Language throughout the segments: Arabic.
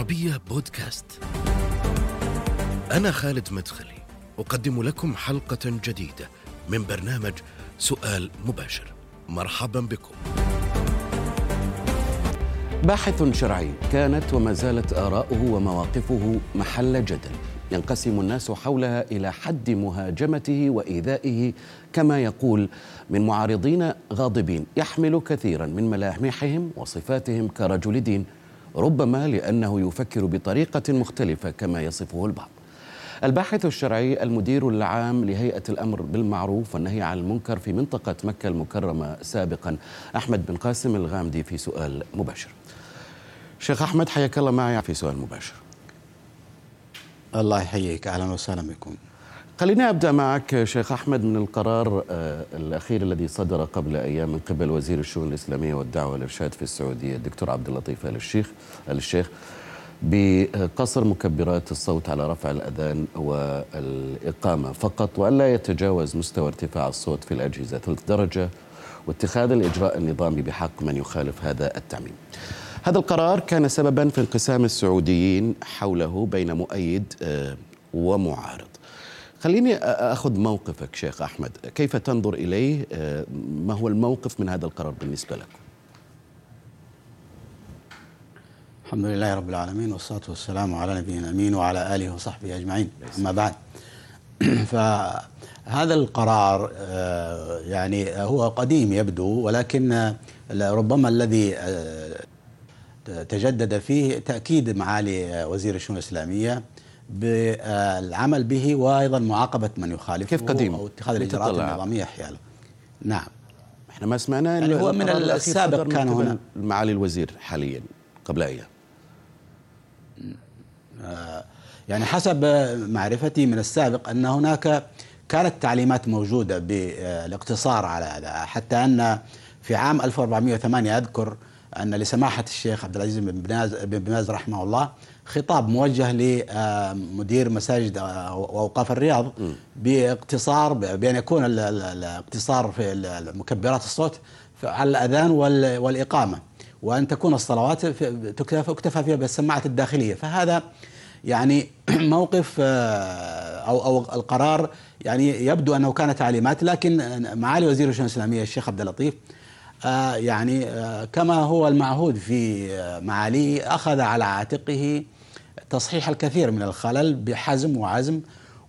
العربية بودكاست. أنا خالد مدخلي، أقدم لكم حلقة جديدة من برنامج سؤال مباشر. مرحبا بكم. باحث شرعي كانت وما زالت آراؤه ومواقفه محل جدل ينقسم الناس حولها إلى حد مهاجمته وإيذائه كما يقول من معارضين غاضبين يحمل كثيرا من ملامحهم وصفاتهم كرجل دين ربما لأنه يفكر بطريقة مختلفة كما يصفه البعض. الباحث الشرعي المدير العام لهيئة الأمر بالمعروف والنهي عن المنكر في منطقة مكة المكرمة سابقا أحمد بن قاسم الغامدي في سؤال مباشر. شيخ أحمد حياك الله معي في سؤال مباشر. الله يحييك. أهلا وسهلا بكم. خليني أبدأ معك شيخ أحمد من القرار آه، الأخير الذي صدر قبل أيام من قبل وزير الشؤون الإسلامية والدعوة والإرشاد في السعودية الدكتور عبد اللطيف آل الشيخ آل الشيخ بقصر مكبرات الصوت على رفع الأذان والإقامة فقط وألا يتجاوز مستوى ارتفاع الصوت في الأجهزة ثلث درجة واتخاذ الإجراء النظامي بحق من يخالف هذا التعميم. هذا القرار كان سببا في انقسام السعوديين حوله بين مؤيد آه، ومعارض. خليني أخذ موقفك شيخ أحمد. كيف تنظر إليه؟ ما هو الموقف من هذا القرار بالنسبة لكم الحمد لله رب العالمين والصلاة والسلام على نبينا الأمين وعلى آله وصحبه أجمعين. أما بعد. فهذا القرار يعني هو قديم يبدو ولكن ربما الذي تجدد فيه تأكيد معالي وزير الشؤون الإسلامية بالعمل به وأيضا معاقبة من يخالفه كيف قديم؟ أو اتخاذ الاجراءات النظاميه حياله. نعم. إحنا ما سمعنا يعني هو من السابق كان هنا. معالي الوزير حاليا قبل أيام. آه، يعني حسب معرفتي من السابق أن هناك كانت تعليمات موجودة بالاقتصار على هذا حتى أن في عام 1408 أذكر أن لسماحة الشيخ عبد العزيز بن باز رحمه الله خطاب موجه لمدير مساجد وأوقاف الرياض باقتصار بأن يكون الاقتصار في مكبرات الصوت على الأذان والإقامة وأن تكون الصلوات تكتفى فيها بالسماعة الداخلية. فهذا يعني موقف آه، أو أو القرار يعني يبدو أنه كان تعليمات لكن معالي وزير الشؤون الإسلامية الشيخ عبد اللطيف آه، يعني آه، كما هو المعهود في معاليه أخذ على عاتقه تصحيح الكثير من الخلل بحزم وعزم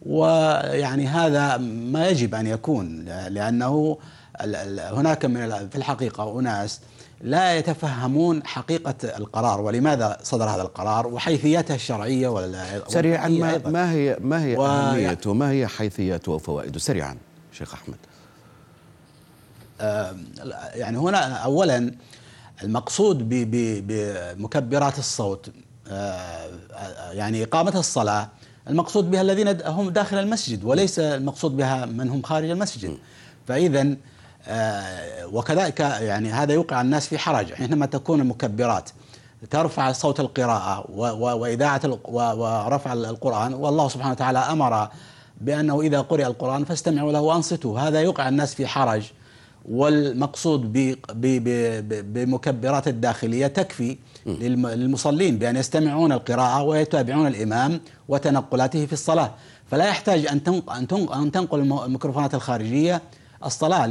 ويعني هذا ما يجب أن يكون لأنه هناك من في الحقيقة أناس لا يتفهمون حقيقة القرار ولماذا صدر هذا القرار وحيثياته الشرعية ولا سريعا ما, ما هي ما هي أهميته ما هي حيثياته وفوائده؟ سريعا شيخ أحمد. يعني هنا أولا المقصود بمكبرات الصوت آه، يعني إقامة الصلاة المقصود بها الذين هم داخل المسجد وليس المقصود بها من هم خارج المسجد. فإذا آه، وكذلك يعني هذا يوقع الناس في حرج حينما تكون المكبرات ترفع صوت القراءة وإذاعة ورفع القرآن والله سبحانه وتعالى أمر بأنه إذا قرئ القرآن فاستمعوا له وأنصتوا. هذا يوقع الناس في حرج. والمقصود بمكبرات الداخلية تكفي للمصلين بأن يستمعون القراءة ويتابعون الإمام وتنقلاته في الصلاة. فلا يحتاج أن تنقل الميكروفونات الخارجية الصلاة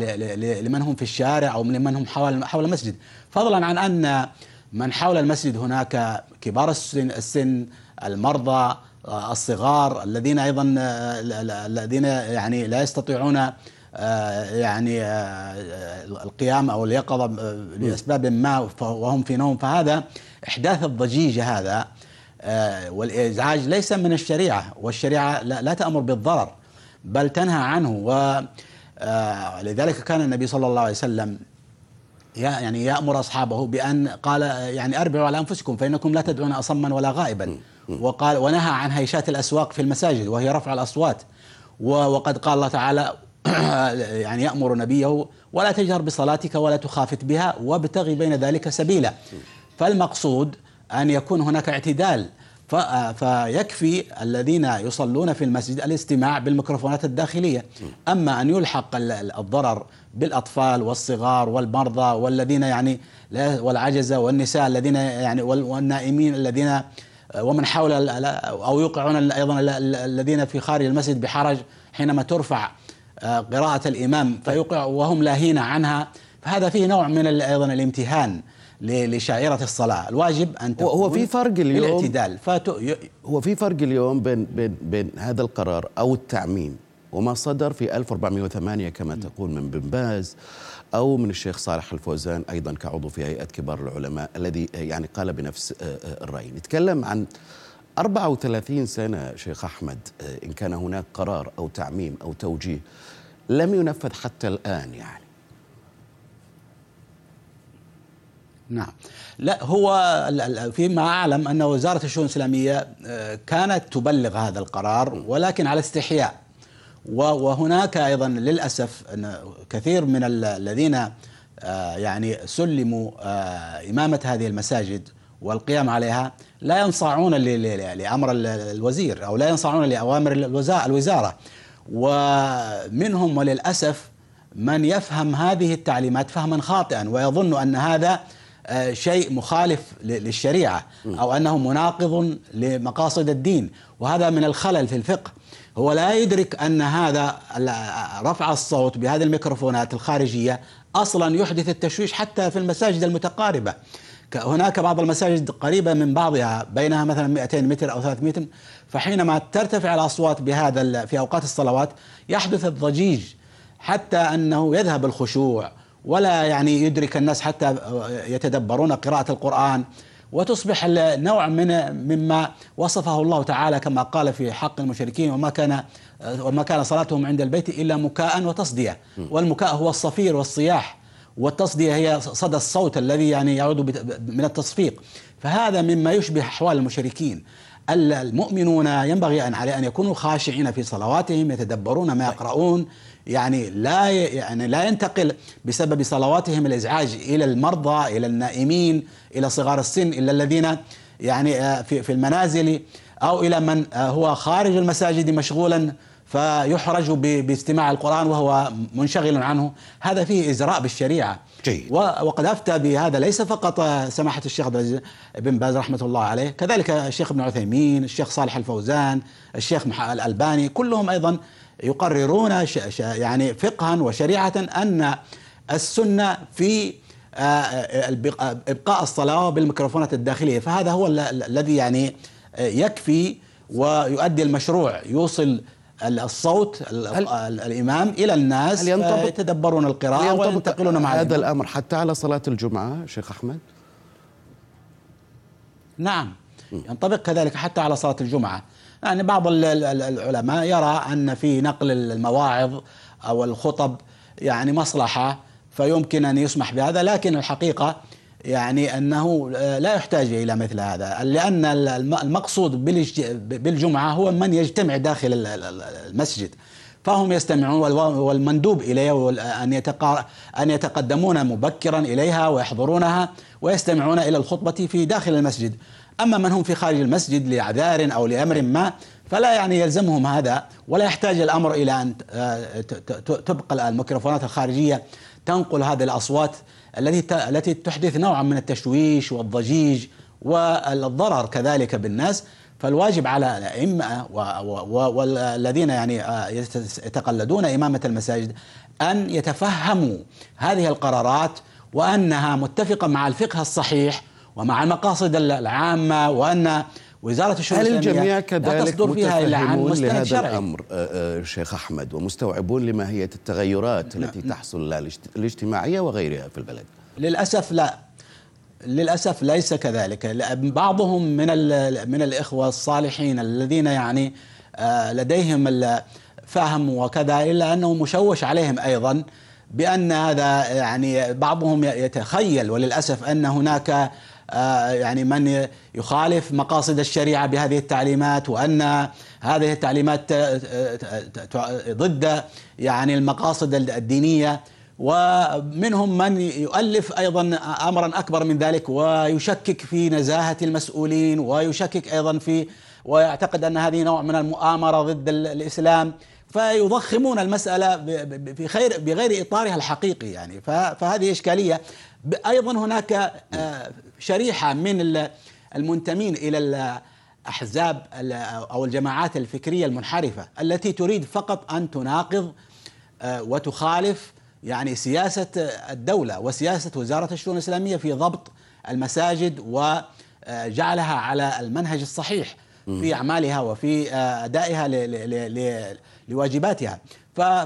لمن هم في الشارع أو لمن هم حول حول المسجد. فضلا عن أن من حول المسجد هناك كبار السن, السن المرضى الصغار الذين أيضا الذين يعني لا يستطيعون آه، يعني آه، القيام أو اليقظة لأسباب ما وهم في نوم. فهذا إحداث الضجيج هذا آه، والإزعاج ليس من الشريعة والشريعة لا تأمر بالضرر بل تنهى عنه. ولذلك كان النبي صلى الله عليه وسلم يعني يأمر أصحابه بأن قال يعني أربعوا على أنفسكم فإنكم لا تدعون أصما ولا غائبا. وقال ونهى عن هيشات الأسواق في المساجد وهي رفع الأصوات. وقد قال الله تعالى يعني يأمر نبيه ولا تجهر بصلاتك ولا تخافت بها وابتغي بين ذلك سبيلا. فالمقصود أن يكون هناك اعتدال. فيكفي الذين يصلون في المسجد الاستماع بالميكروفونات الداخلية. أما أن يلحق الضرر بالأطفال والصغار والمرضى والذين يعني والعجزة والنساء الذين يعني والنائمين الذين ومن حول أو يوقعون أيضا الذين في خارج المسجد بحرج حينما ترفع. قراءة الإمام فيوقع وهم لاهين عنها. فهذا فيه نوع من أيضا الامتهان لشعيرة الصلاة. الواجب أن تكون هو في فرق اليوم؟ الاعتدال هو في فرق اليوم بين بين بين هذا القرار أو التعميم وما صدر في 1408 كما تقول من بن باز أو من الشيخ صالح الفوزان أيضا كعضو في هيئة كبار العلماء الذي يعني قال بنفس آه، آه، الرأي. نتكلم عن 34 سنة شيخ أحمد آه، إن كان هناك قرار أو تعميم أو توجيه لم ينفذ حتى الآن يعني. نعم. لا هو فيما أعلم أن وزارة الشؤون الإسلامية كانت تبلغ هذا القرار ولكن على استحياء. وهناك أيضا للأسف أن كثير من الذين آه، يعني سلموا آه، إمامة هذه المساجد والقيام عليها لا ينصاعون لأمر الوزير أو لا ينصاعون لأوامر الوزارة. ومنهم وللأسف من يفهم هذه التعليمات فهما خاطئا ويظن أن هذا آه، شيء مخالف للشريعة أو أنه مناقض لمقاصد الدين. وهذا من الخلل في الفقه. هو لا يدرك أن هذا رفع الصوت بهذه الميكروفونات الخارجية أصلا يحدث التشويش حتى في المساجد المتقاربة. هناك بعض المساجد قريبة من بعضها بينها مثلا 200 متر أو 300 متر فحينما ترتفع الأصوات بهذا في أوقات الصلوات يحدث الضجيج حتى أنه يذهب الخشوع ولا يعني يدرك الناس حتى يتدبرون قراءة القرآن وتصبح نوع من مما وصفه الله تعالى كما قال في حق المشركين وما كان وما كان صلاتهم عند البيت إلا مكاء وتصدية. والمكاء هو الصفير والصياح. والتصدية هي صدى الصوت الذي يعني يعود من التصفيق. فهذا مما يشبه أحوال المشركين. المؤمنون ينبغي ان عليه أن يكونوا خاشعين في صلواتهم يتدبرون ما يقرؤون. يعني لا يعني لا ينتقل بسبب صلواتهم الإزعاج إلى المرضى إلى النائمين إلى صغار السن إلى الذين يعني آه، في في المنازل أو إلى من آه، هو خارج المساجد مشغولا فيحرج باستماع القرآن وهو منشغل عنه. هذا فيه إزراء بالشريعة. جيد. وقد أفتى بهذا ليس فقط سماحة الشيخ بن باز رحمة الله عليه كذلك الشيخ ابن عثيمين الشيخ صالح الفوزان الشيخ الألباني كلهم أيضا يقررون يعني فقها وشريعة أن السنة في آه، آه، إبقاء الصلاة بالميكروفونات الداخلية. فهذا هو الذي يعني يكفي ويؤدي المشروع. يوصل الصوت الإمام إلى الناس هل ينطبق يتدبرون القراءة وينتقلون مع هذا الأمر حتى على صلاة الجمعة شيخ أحمد؟ نعم. ينطبق كذلك حتى على صلاة الجمعة. يعني بعض العلماء يرى أن في نقل المواعظ أو الخطب يعني مصلحة فيمكن أن يسمح بهذا لكن الحقيقة يعني أنه لا يحتاج إلى مثل هذا لأن المقصود بالجمعة هو من يجتمع داخل المسجد. فهم يستمعون والمندوب إليه أن أن يتقدمون مبكرا إليها ويحضرونها ويستمعون إلى الخطبة في داخل المسجد. أما من هم في خارج المسجد لاعذار أو لأمر ما فلا يعني يلزمهم هذا ولا يحتاج الأمر إلى أن آه، تبقى الميكروفونات الخارجية تنقل هذه الأصوات التي التي تحدث نوعا من التشويش والضجيج والضرر كذلك بالناس. فالواجب على الأئمة والذين يعني آه، يتقلدون إمامة المساجد أن يتفهموا هذه القرارات وأنها متفقة مع الفقه الصحيح ومع المقاصد العامة وأن وزارة الشؤون هل الجميع كذلك متفهمون لهذا شرعي. الأمر شيخ أحمد ومستوعبون لماهيه التغيرات نعم. التي تحصل الاجتماعية وغيرها في البلد؟ للأسف لا للأسف ليس كذلك بعضهم من من الإخوة الصالحين الذين يعني لديهم الفهم وكذا إلا أنه مشوش عليهم أيضا بأن هذا يعني بعضهم يتخيل وللأسف أن هناك يعني من يخالف مقاصد الشريعة بهذه التعليمات وأن هذه التعليمات ضد يعني المقاصد الدينية. ومنهم من يؤلف أيضا امرا أكبر من ذلك ويشكك في نزاهة المسؤولين ويشكك أيضا في ويعتقد أن هذه نوع من المؤامرة ضد الإسلام. فيضخمون المسألة في خير بغير إطارها الحقيقي يعني. فهذه إشكالية. أيضا هناك آه، شريحة من المنتمين إلى احزاب أو الجماعات الفكرية المنحرفة التي تريد فقط أن تناقض آه، وتخالف يعني سياسة الدولة وسياسة وزارة الشؤون الإسلامية في ضبط المساجد وجعلها على المنهج الصحيح في أعمالها وفي آه، أدائها لواجباتها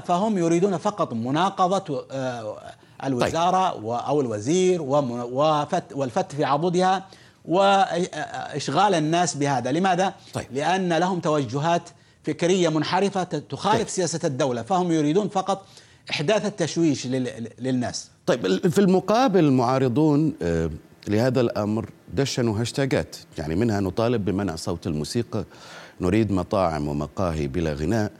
فهم يريدون فقط مناقضة آه، الوزارة طيب. أو الوزير والفت في عضدها واشغال الناس بهذا لماذا طيب. لأن لهم توجهات فكرية منحرفة تخالف طيب. سياسة الدولة فهم يريدون فقط إحداث التشويش للناس طيب في المقابل المعارضون آه، لهذا الأمر دشنوا هاشتاجات يعني منها نطالب بمنع صوت الموسيقى نريد مطاعم ومقاهي بلا غناء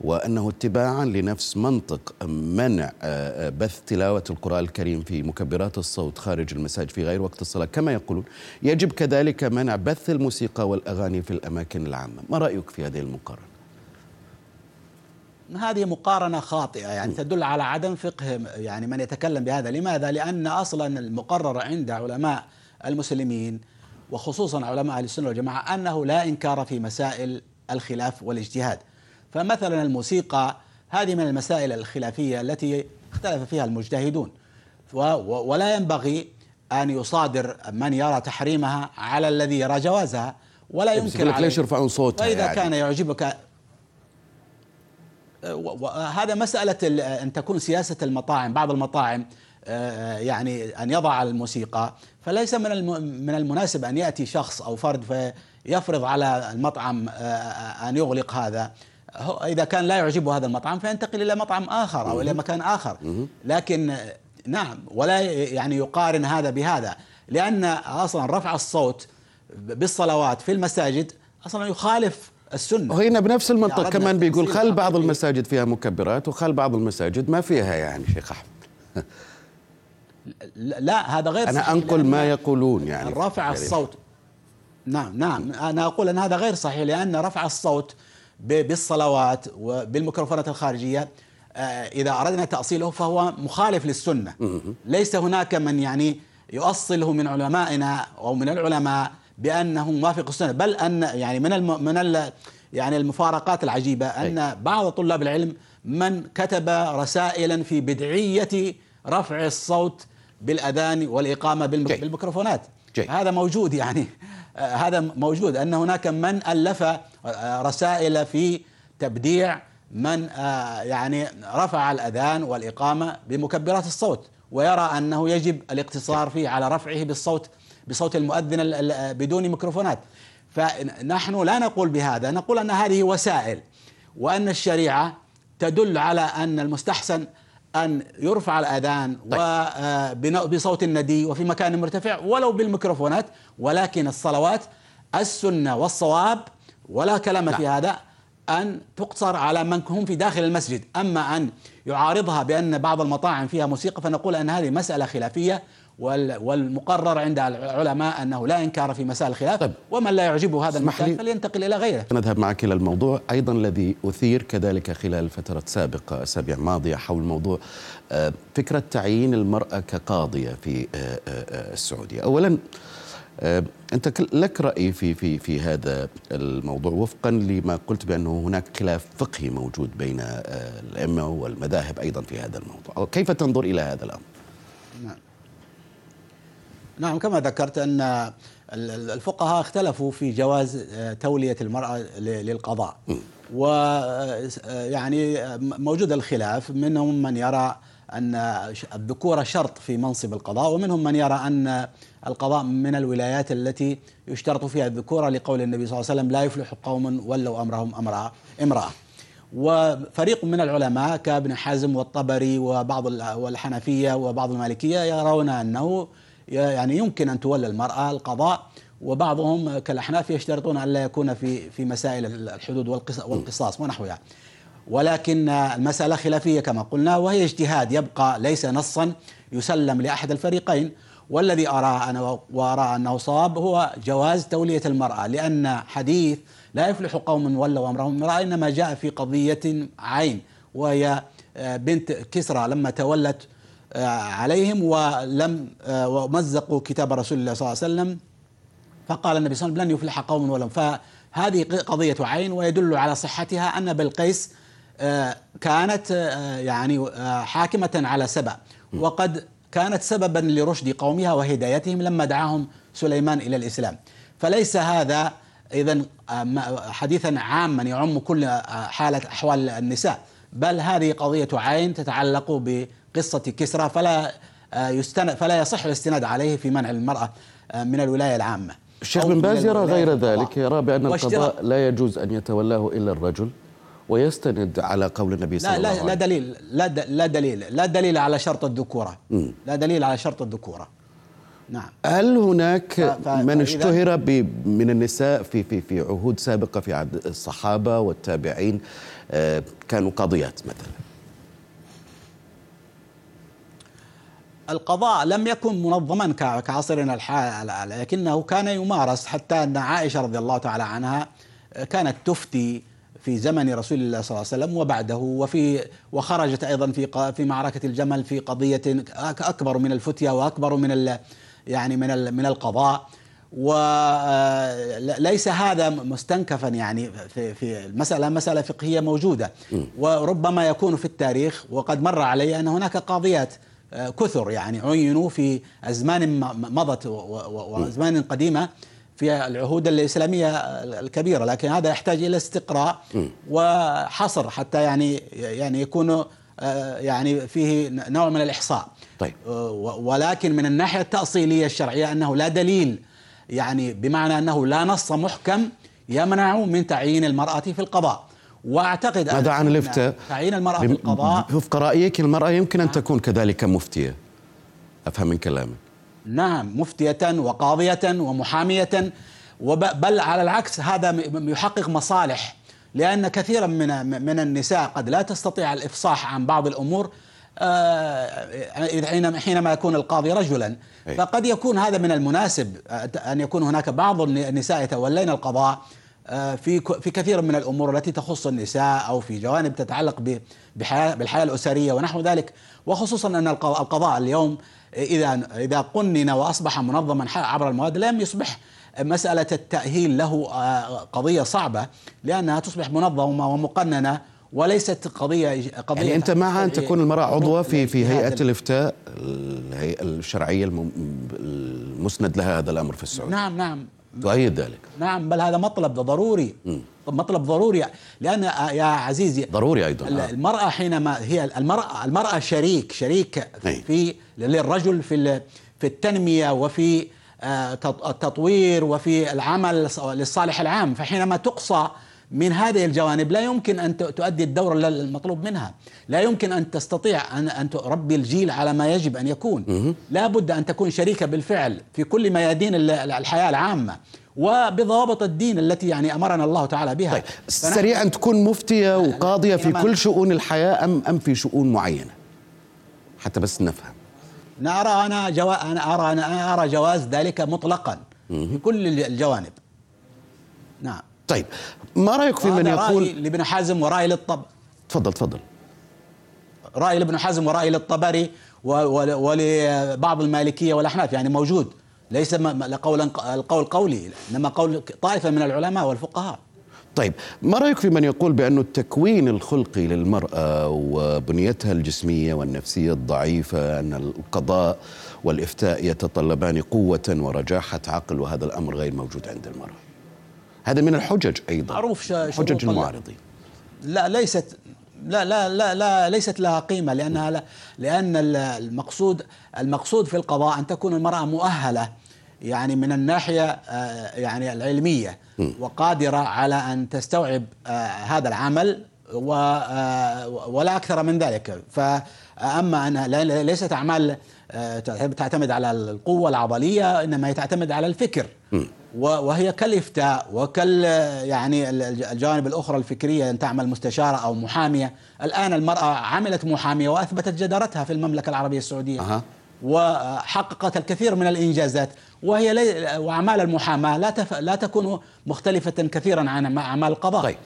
وأنه اتباعا لنفس منطق منع آه، آه، بث تلاوة القرآن الكريم في مكبرات الصوت خارج المساجد في غير وقت الصلاة. كما يقولون يجب كذلك منع بث الموسيقى والأغاني في الأماكن العامة. ما رأيك في هذه المقارنة؟ هذه مقارنة خاطئة يعني تدل على عدم فقه يعني من يتكلم بهذا. لماذا؟ لأن أصلا المقرر عند علماء المسلمين وخصوصا علماء أهل السنة والجماعة أنه لا إنكار في مسائل الخلاف والاجتهاد. فمثلا الموسيقى هذه من المسائل الخلافية التي اختلف فيها المجتهدون. ولا ينبغي أن يصادر من يرى تحريمها على الذي يرى جوازها ولا يمكن ليش يرفعون صوتها وإذا يعني. كان يعجبك هذا مسألة أن تكون سياسة المطاعم بعض المطاعم آه، يعني أن يضع الموسيقى. فليس من من المناسب أن يأتي شخص أو فرد فيفرض على المطعم آه، أن يغلق هذا. إذا كان لا يعجبه هذا المطعم فينتقل إلى مطعم آخر أو إلى مكان آخر. لكن نعم ولا يعني يقارن هذا بهذا لأن أصلا رفع الصوت بالصلوات في المساجد أصلا يخالف السنة. وهنا بنفس المنطق كمان بيقول خل بعض المساجد فيها مكبرات وخل بعض المساجد ما فيها يعني شيخ أحمد. لا هذا غير أنا أنقل ما يقولون يعني. رفع الصوت. نعم نعم أنا أقول أن هذا غير صحيح لأن رفع الصوت بالصلوات وبالميكروفونات الخارجية. آه، إذا أردنا تأصيله فهو مخالف للسنة. ليس هناك من يعني يؤصله من علمائنا أو من العلماء بأنه موافق السنة بل أن يعني من الم من ال يعني المفارقات العجيبة أن بعض طلاب العلم من كتب رسائلا في بدعية رفع الصوت بالأذان والإقامة بالميكروفونات. هذا موجود يعني. آه، هذا موجود. أن هناك من ألف رسائل في تبديع من آه، يعني رفع الأذان والإقامة بمكبرات الصوت ويرى أنه يجب الاقتصار فيه على رفعه بالصوت بصوت المؤذن بدون ميكروفونات فنحن لا نقول بهذا نقول أن هذه وسائل وأن الشريعة تدل على أن المستحسن أن يرفع الأذان طيب. بصوت الندي وفي مكان مرتفع ولو بالميكروفونات ولكن الصلوات السنة والصواب ولا كلام لا. في هذا أن تقصر على من هم في داخل المسجد أما أن يعارضها بأن بعض المطاعم فيها موسيقى فنقول أن هذه مسألة خلافية والمقرر عند العلماء أنه لا إنكار في مسائل الخلاف طيب. ومن لا يعجبه هذا المكان فلينتقل إلى غيره. نذهب معك إلى الموضوع أيضا الذي أثير كذلك خلال فترة سابقة أسابيع ماضية حول موضوع آه، فكرة تعيين المرأة كقاضية في آه، آه، السعودية. اولا أنت لك رأي في في في هذا الموضوع وفقا لما قلت بأنه هناك خلاف فقهي موجود بين الأئمة والمذاهب أيضا في هذا الموضوع، كيف تنظر إلى هذا الأمر؟ نعم. نعم كما ذكرت أن الفقهاء اختلفوا في جواز آه، تولية المرأة للقضاء ويعني آه، موجود الخلاف منهم من يرى أن الذكورة شرط في منصب القضاء ومنهم من يرى أن القضاء من الولايات التي يشترط فيها الذكورة لقول النبي صلى الله عليه وسلم لا يفلح قوم ولوا أمرهم أمرأة امرأة. وفريق من العلماء كابن حزم والطبري وبعض والحنفية وبعض المالكية يرون أنه يعني يمكن أن تولى المرأة القضاء وبعضهم كالأحناف يشترطون أن لا يكون في في مسائل الحدود والقصاص ونحوها. ولكن المسألة خلافية كما قلنا وهي اجتهاد يبقى ليس نصا يسلم لأحد الفريقين. والذي أرى أنا وأرى أنه صواب هو جواز تولية المرأة لأن حديث لا يفلح قوم ولوا أمرهم امرأة إنما جاء في قضية عين وهي بنت كسرى لما تولت عليهم ولم ومزقوا كتاب رسول الله صلى الله عليه وسلم. فقال النبي صلى الله عليه وسلم لن يفلح قوم ولم فهذه قضية عين ويدل على صحتها أن بلقيس آه، كانت آه، يعني آه، حاكمة على سبأ. وقد كانت سببا لرشد قومها وهدايتهم لما دعاهم سليمان إلى الإسلام. فليس هذا إذا حديثا عاما يعم كل حالة أحوال النساء. بل هذه قضية عين تتعلق بقصة كسرى فلا يستند فلا يصح الاستناد عليه في منع المرأة من الولاية العامة. الشيخ بن باز يرى غير ذلك يرى بأن القضاء لا يجوز أن يتولاه إلا الرجل. ويستند على قول النبي صلى لا الله عليه وسلم لا دليل لا, لا دليل لا دليل على شرط الذكورة. لا دليل على شرط الذكورة. نعم. هل هناك. ف... من اشتهر ب... من النساء في في في عهود سابقة في عهد الصحابة والتابعين آه كانوا قاضيات مثلا؟ القضاء لم يكن منظما كعصرنا الحالي لكنه كان يمارس حتى أن عائشة رضي الله تعالى عنها كانت تفتي في زمن رسول الله صلى الله عليه وسلم وبعده وفي وخرجت أيضا في في معركة الجمل في قضية أكبر من الفتيا وأكبر من يعني من من القضاء. وليس هذا مستنكفا يعني في في المسألة مسألة فقهية موجودة. وربما يكون في التاريخ وقد مر علي أن هناك قاضيات كثر يعني عينوا في أزمان مضت وأزمان قديمة. في العهود الإسلامية الكبيرة لكن هذا يحتاج إلى استقراء وحصر حتى يعني يعني يكون آه، يعني فيه نوع من الإحصاء طيب آه، ولكن من الناحية التأصيلية الشرعية أنه لا دليل يعني بمعنى أنه لا نص محكم يمنع من تعيين المرأة في القضاء واعتقد ماذا عن الافتاء؟ تعيين المرأة في القضاء وفق رأيك المرأة يمكن أن نعم. تكون كذلك مفتية أفهم من كلامك نعم مفتية وقاضية ومحامية. بل على العكس هذا يحقق مصالح. لأن كثيرا من من النساء قد لا تستطيع الإفصاح عن بعض الأمور آه، حينما يكون القاضي رجلا. فقد يكون هذا من المناسب أن يكون هناك بعض النساء يتولين القضاء. في في كثير من الأمور التي تخص النساء أو في جوانب تتعلق بالحياة الأسرية ونحو ذلك وخصوصا أن القضاء اليوم إذا إذا قنن وأصبح منظما عبر المواد لم يصبح مسألة التأهيل له آه، قضية صعبة لأنها تصبح منظمة ومقننة وليست قضية قضية يعني أنت مع ان تكون المرأة عضوه في في هيئة الإفتاء الهيئة الشرعية المسند لها هذا الأمر في السعودية. نعم نعم. تؤيد ذلك. نعم بل هذا مطلب ضروري. م. مطلب ضروري. لأن يا عزيزي ضروري أيضا. آه. المرأة حينما هي المرأة المرأة شريك شريك في للرجل في في التنمية وفي آه، التطوير وفي العمل للصالح العام. فحينما تقصى من هذه الجوانب لا يمكن أن تؤدي الدور المطلوب منها. لا يمكن أن تستطيع ان أن تربي الجيل على ما يجب أن يكون. لا بد أن تكون شريكة بالفعل في كل ميادين الحياة العامة وبضوابط الدين التي يعني أمرنا الله تعالى بها. طيب سريعا تكون مفتية وقاضية في كل شؤون الحياة ام أم في شؤون معينة؟ حتى بس نفهم. أنا أرى أنا جوا أنا أرى أنا أرى جواز ذلك مطلقا في كل الجوانب. نعم. طيب ما رأيك في من يقول رأي لابن حزم ورأي للطب. تفضل تفضل. رأي لابن حزم ورأي للطبري ولبعض المالكية والأحناف يعني موجود. ليس قولا القول قولي إنما قول طائفة من العلماء والفقهاء. طيب ما رأيك في من يقول بأن التكوين الخلقي للمرأة وبنيتها الجسمية والنفسية الضعيفة أن القضاء والإفتاء يتطلبان قوة ورجاحة عقل وهذا الأمر غير موجود عند المرأة؟ هذا من الحجج أيضا معروف حجج المعارضين لا ليست لا لا لا لا ليست لها قيمة لأنها لا لأن المقصود المقصود في القضاء أن تكون المرأة مؤهلة يعني من الناحية آه، يعني العلمية وقادرة على أن تستوعب آه، هذا العمل آه، ولا أكثر من ذلك. فأما أن ليست أعمال تعتمد على القوة العضلية إنما هي تعتمد على الفكر. وهي كالافتاء وكال يعني الجوانب الأخرى الفكرية أن تعمل مستشارة أو محامية الآن المرأة عملت محامية وأثبتت جدارتها في المملكة العربية السعودية أه. وحققت الكثير من الإنجازات وهي لي وأعمال المحاماة لا تف... لا تكون مختلفة كثيرا عن أعمال القضاء طيب.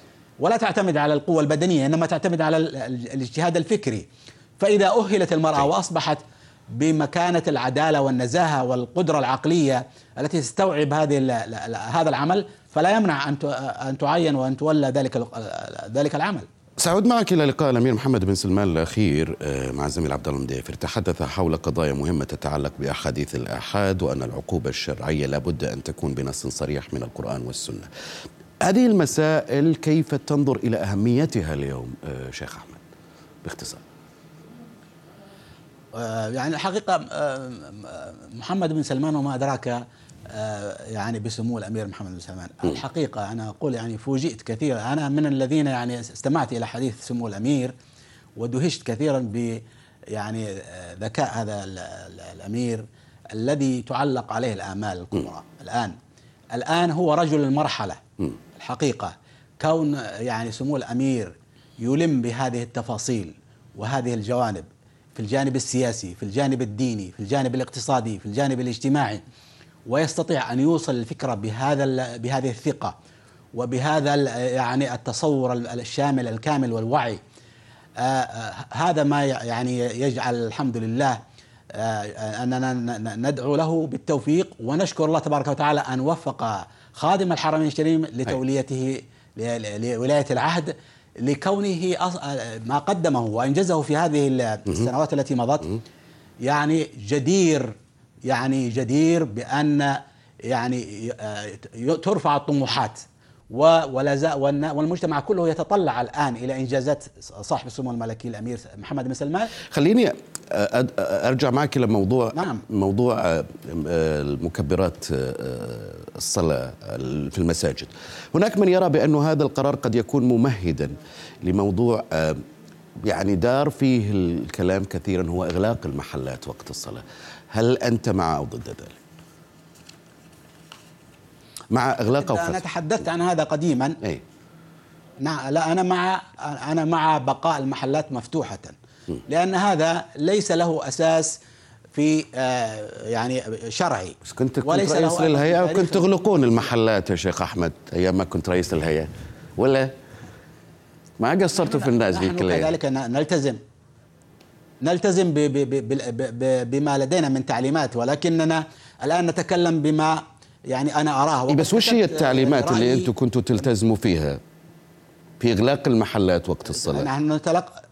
ولا تعتمد على القوة البدنية إنما تعتمد على الاجتهاد الفكري فإذا أهلت المرأة طيب. وأصبحت بمكانة العدالة والنزاهة والقدرة العقلية التي تستوعب هذه هذا العمل فلا يمنع ت- أن تعين وأن تولى ذلك ذلك العمل. سأعود معك إلى لقاء الأمير محمد بن سلمان الأخير آه، مع الزميل عبد الله المديفر تحدث حول قضايا مهمة تتعلق بأحاديث الآحاد وأن العقوبة الشرعية لابد أن تكون بنص صريح من القرآن والسنة. هذه المسائل كيف تنظر إلى أهميتها اليوم آه، شيخ أحمد؟ باختصار. يعني الحقيقة آه، محمد بن سلمان وما أدراك آه، يعني بسمو الأمير محمد بن سلمان. الحقيقة أنا أقول يعني فوجئت كثيرا. أنا من الذين يعني استمعت إلى حديث سمو الأمير ودهشت كثيرا ب يعني آه، ذكاء هذا ال- ال- الأمير الذي تعلق عليه الآمال الكبرى. الآن الآن هو رجل المرحلة. الحقيقة كون يعني سمو الأمير يلم بهذه التفاصيل وهذه الجوانب في الجانب السياسي في الجانب الديني في الجانب الاقتصادي في الجانب الاجتماعي ويستطيع أن يوصل الفكرة بهذا بهذه الثقة وبهذا يعني التصور ال- الشامل الكامل والوعي. آه، آه، هذا ما يعني يجعل الحمد لله آه، ن- ندعو له بالتوفيق ونشكر الله تبارك وتعالى أن وفق خادم الحرمين الشريف لتوليته ل- ل- لولاية العهد. لكونه ما قدمه وأنجزه في هذه ال- السنوات التي مضت يعني جدير يعني جدير بأن يعني آه، ترفع الطموحات. والمجتمع كله يتطلع الآن إلى إنجازات صاحب السمو الملكي الأمير محمد بن سلمان. خليني أ- أ- أرجع معك إلى موضوع نعم. موضوع المكبرات الصلاة في المساجد. هناك من يرى بأن هذا القرار قد يكون ممهدا لموضوع يعني دار فيه الكلام كثيرا هو إغلاق المحلات وقت الصلاة. هل أنت مع أو ضد ذلك؟ مع إغلاق أو أنا فتح تحدثت عن هذا قديما إي. نعم لا أنا مع أنا مع بقاء المحلات مفتوحة. لأن هذا ليس له أساس في آه، يعني شرعي. بس كنت كنت وليس رئيس للهيئة وكنت تغلقون المحلات يا شيخ أحمد أيام ما كنت رئيس الهيئه ولا؟ ما قصرتوا في الناس ذيك الأيام كذلك نلتزم. نلتزم بما لدينا من تعليمات. ولكننا الآن نتكلم بما يعني أنا أراه إيه بس وش هي التعليمات اللي أنتم كنتوا تلتزموا فيها؟ في إغلاق المحلات وقت الصلاة. نحن نتلقى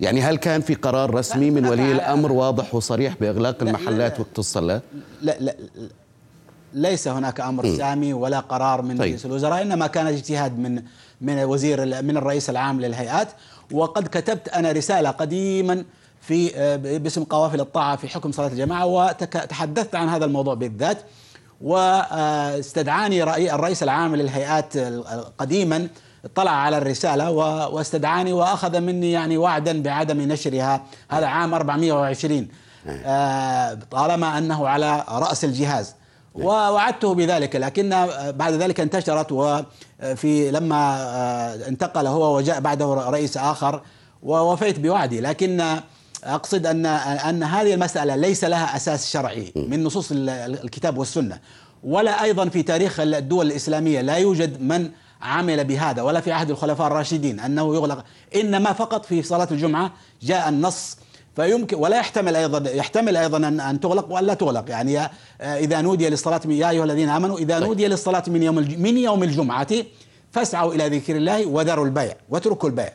يعني هل كان في قرار رسمي من لا، ولي لا، الأمر واضح وصريح بإغلاق لا، المحلات لا. وقت الصلاة؟ لا لا ليس هناك أمر سامي ولا قرار من طيب. رئيس الوزراء إنما كان اجتهاد من من وزير من الرئيس العام للهيئات. وقد كتبت أنا رسالة قديما في آه، باسم قوافل الطاعة في حكم صلاة الجماعة وتحدثت عن هذا الموضوع بالذات. واستدعاني رئي- الرئيس العام للهيئات قديما اطلع على الرسالة و- واستدعاني وأخذ مني يعني وعدا بعدم نشرها. هذا عام 420 آه، طالما أنه على رأس الجهاز. ووعدته بذلك لكن آه، بعد ذلك انتشرت وفي لما آه، انتقل هو وجاء بعده رئيس آخر ووفيت بوعدي. لكن أقصد ان أن هذه المسألة ليس لها أساس شرعي من نصوص ال- الكتاب والسنة ولا أيضا في تاريخ الدول الإسلامية لا يوجد من عمل بهذا ولا في عهد الخلفاء الراشدين أنه يغلق إنما فقط في صلاة الجمعة جاء النص. فيمكن ولا يحتمل أيضا يحتمل أيضا ان أن تغلق وألا تغلق. يعني إذا نودي للصلاة من- يا أيها الذين آمنوا إذا نودي للصلاة من يوم من يوم الجمعة فاسعوا إلى ذكر الله وذروا البيع واتركوا البيع.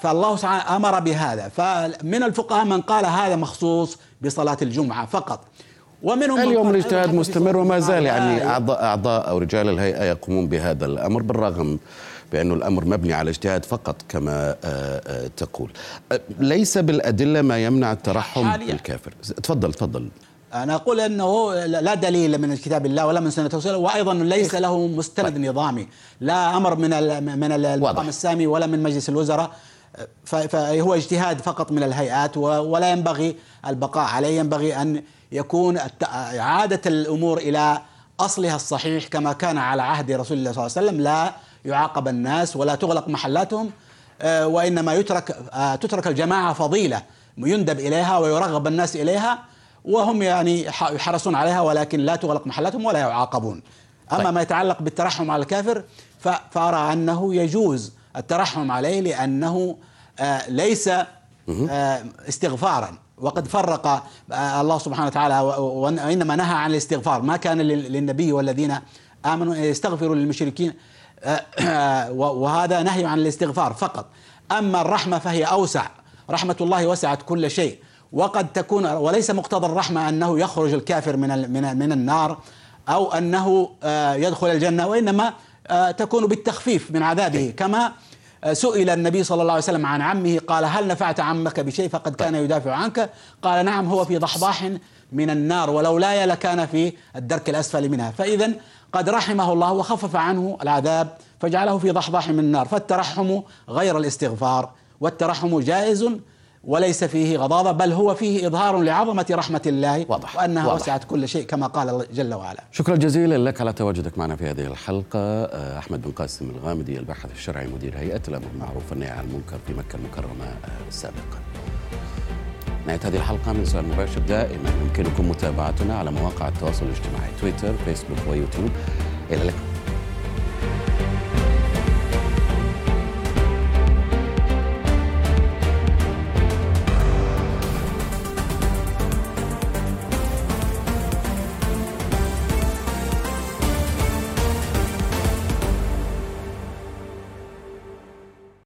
فالله سبحانه أمر بهذا. فمن الفقهاء من قال هذا مخصوص بصلاة الجمعة فقط. ومنهم من اليوم الاجتهاد مستمر وما زال يعني اعضاء أعضاء أو رجال الهيئة يقومون بهذا الأمر بالرغم بأن الأمر مبني على اجتهاد فقط كما آه، آه، تقول. آه، ليس بالأدلة ما يمنع الترحم. بالكافر. تفضل تفضل. أنا أقول أنه لا دليل من كتاب الله ولا من سنة رسوله وأيضا ليس له مستند نظامي. لا أمر من من. المقام السامي ولا من مجلس الوزراء. فهو اجتهاد فقط من الهيئات ولا ينبغي البقاء عليه ينبغي أن يكون إعادة الأمور إلى أصلها الصحيح كما كان على عهد رسول الله صلى الله عليه وسلم. لا يعاقب الناس ولا تغلق محلاتهم آه، وإنما يترك آه، تترك الجماعة فضيلة يندب إليها ويرغب الناس إليها. وهم يعني يحرصون عليها ولكن لا تغلق محلاتهم ولا يعاقبون. أما طيب. ما يتعلق بالترحم على الكافر فأرى أنه يجوز الترحم عليه لأنه آه، ليس آه، استغفارا. وقد فرق آه، الله سبحانه وتعالى وإنما نهى عن الاستغفار. ما كان للنبي والذين آمنوا يستغفروا للمشركين وهذا نهي عن الاستغفار فقط. أما الرحمة فهي أوسع. رحمة الله وسعت كل شيء. وقد تكون وليس مقتضى الرحمة أنه يخرج الكافر من من من النار أو أنه آه، يدخل الجنة وإنما آه، تكون بالتخفيف من عذابه. كما آه، سئل النبي صلى الله عليه وسلم عن عمه قال هل نفعت عمك بشيء فقد كان يدافع عنك؟ قال نعم هو في ضحضاح من النار ولولاي لكان في الدرك الأسفل منها. فإذا قد رحمه الله وخفف عنه العذاب فجعله في ضحضاح من النار. فالترحم غير الاستغفار والترحم جائز وليس فيه غضاضة بل هو فيه إظهار لعظمة رحمة الله واضح وأنها واضح. وسعت كل شيء كما قال جل وعلا. شكرا جزيلا لك على تواجدك معنا في هذه الحلقة. آه، أحمد بن قاسم الغامدي الباحث الشرعي مدير هيئة الأمر بالمعروف والنهي عن المنكر في مكة المكرمة آه، سابقا. نهاية هذه الحلقة من سؤال مباشر دائما يمكنكم متابعتنا على مواقع التواصل الاجتماعي تويتر فيسبوك ويوتيوب. إلى اللقاء.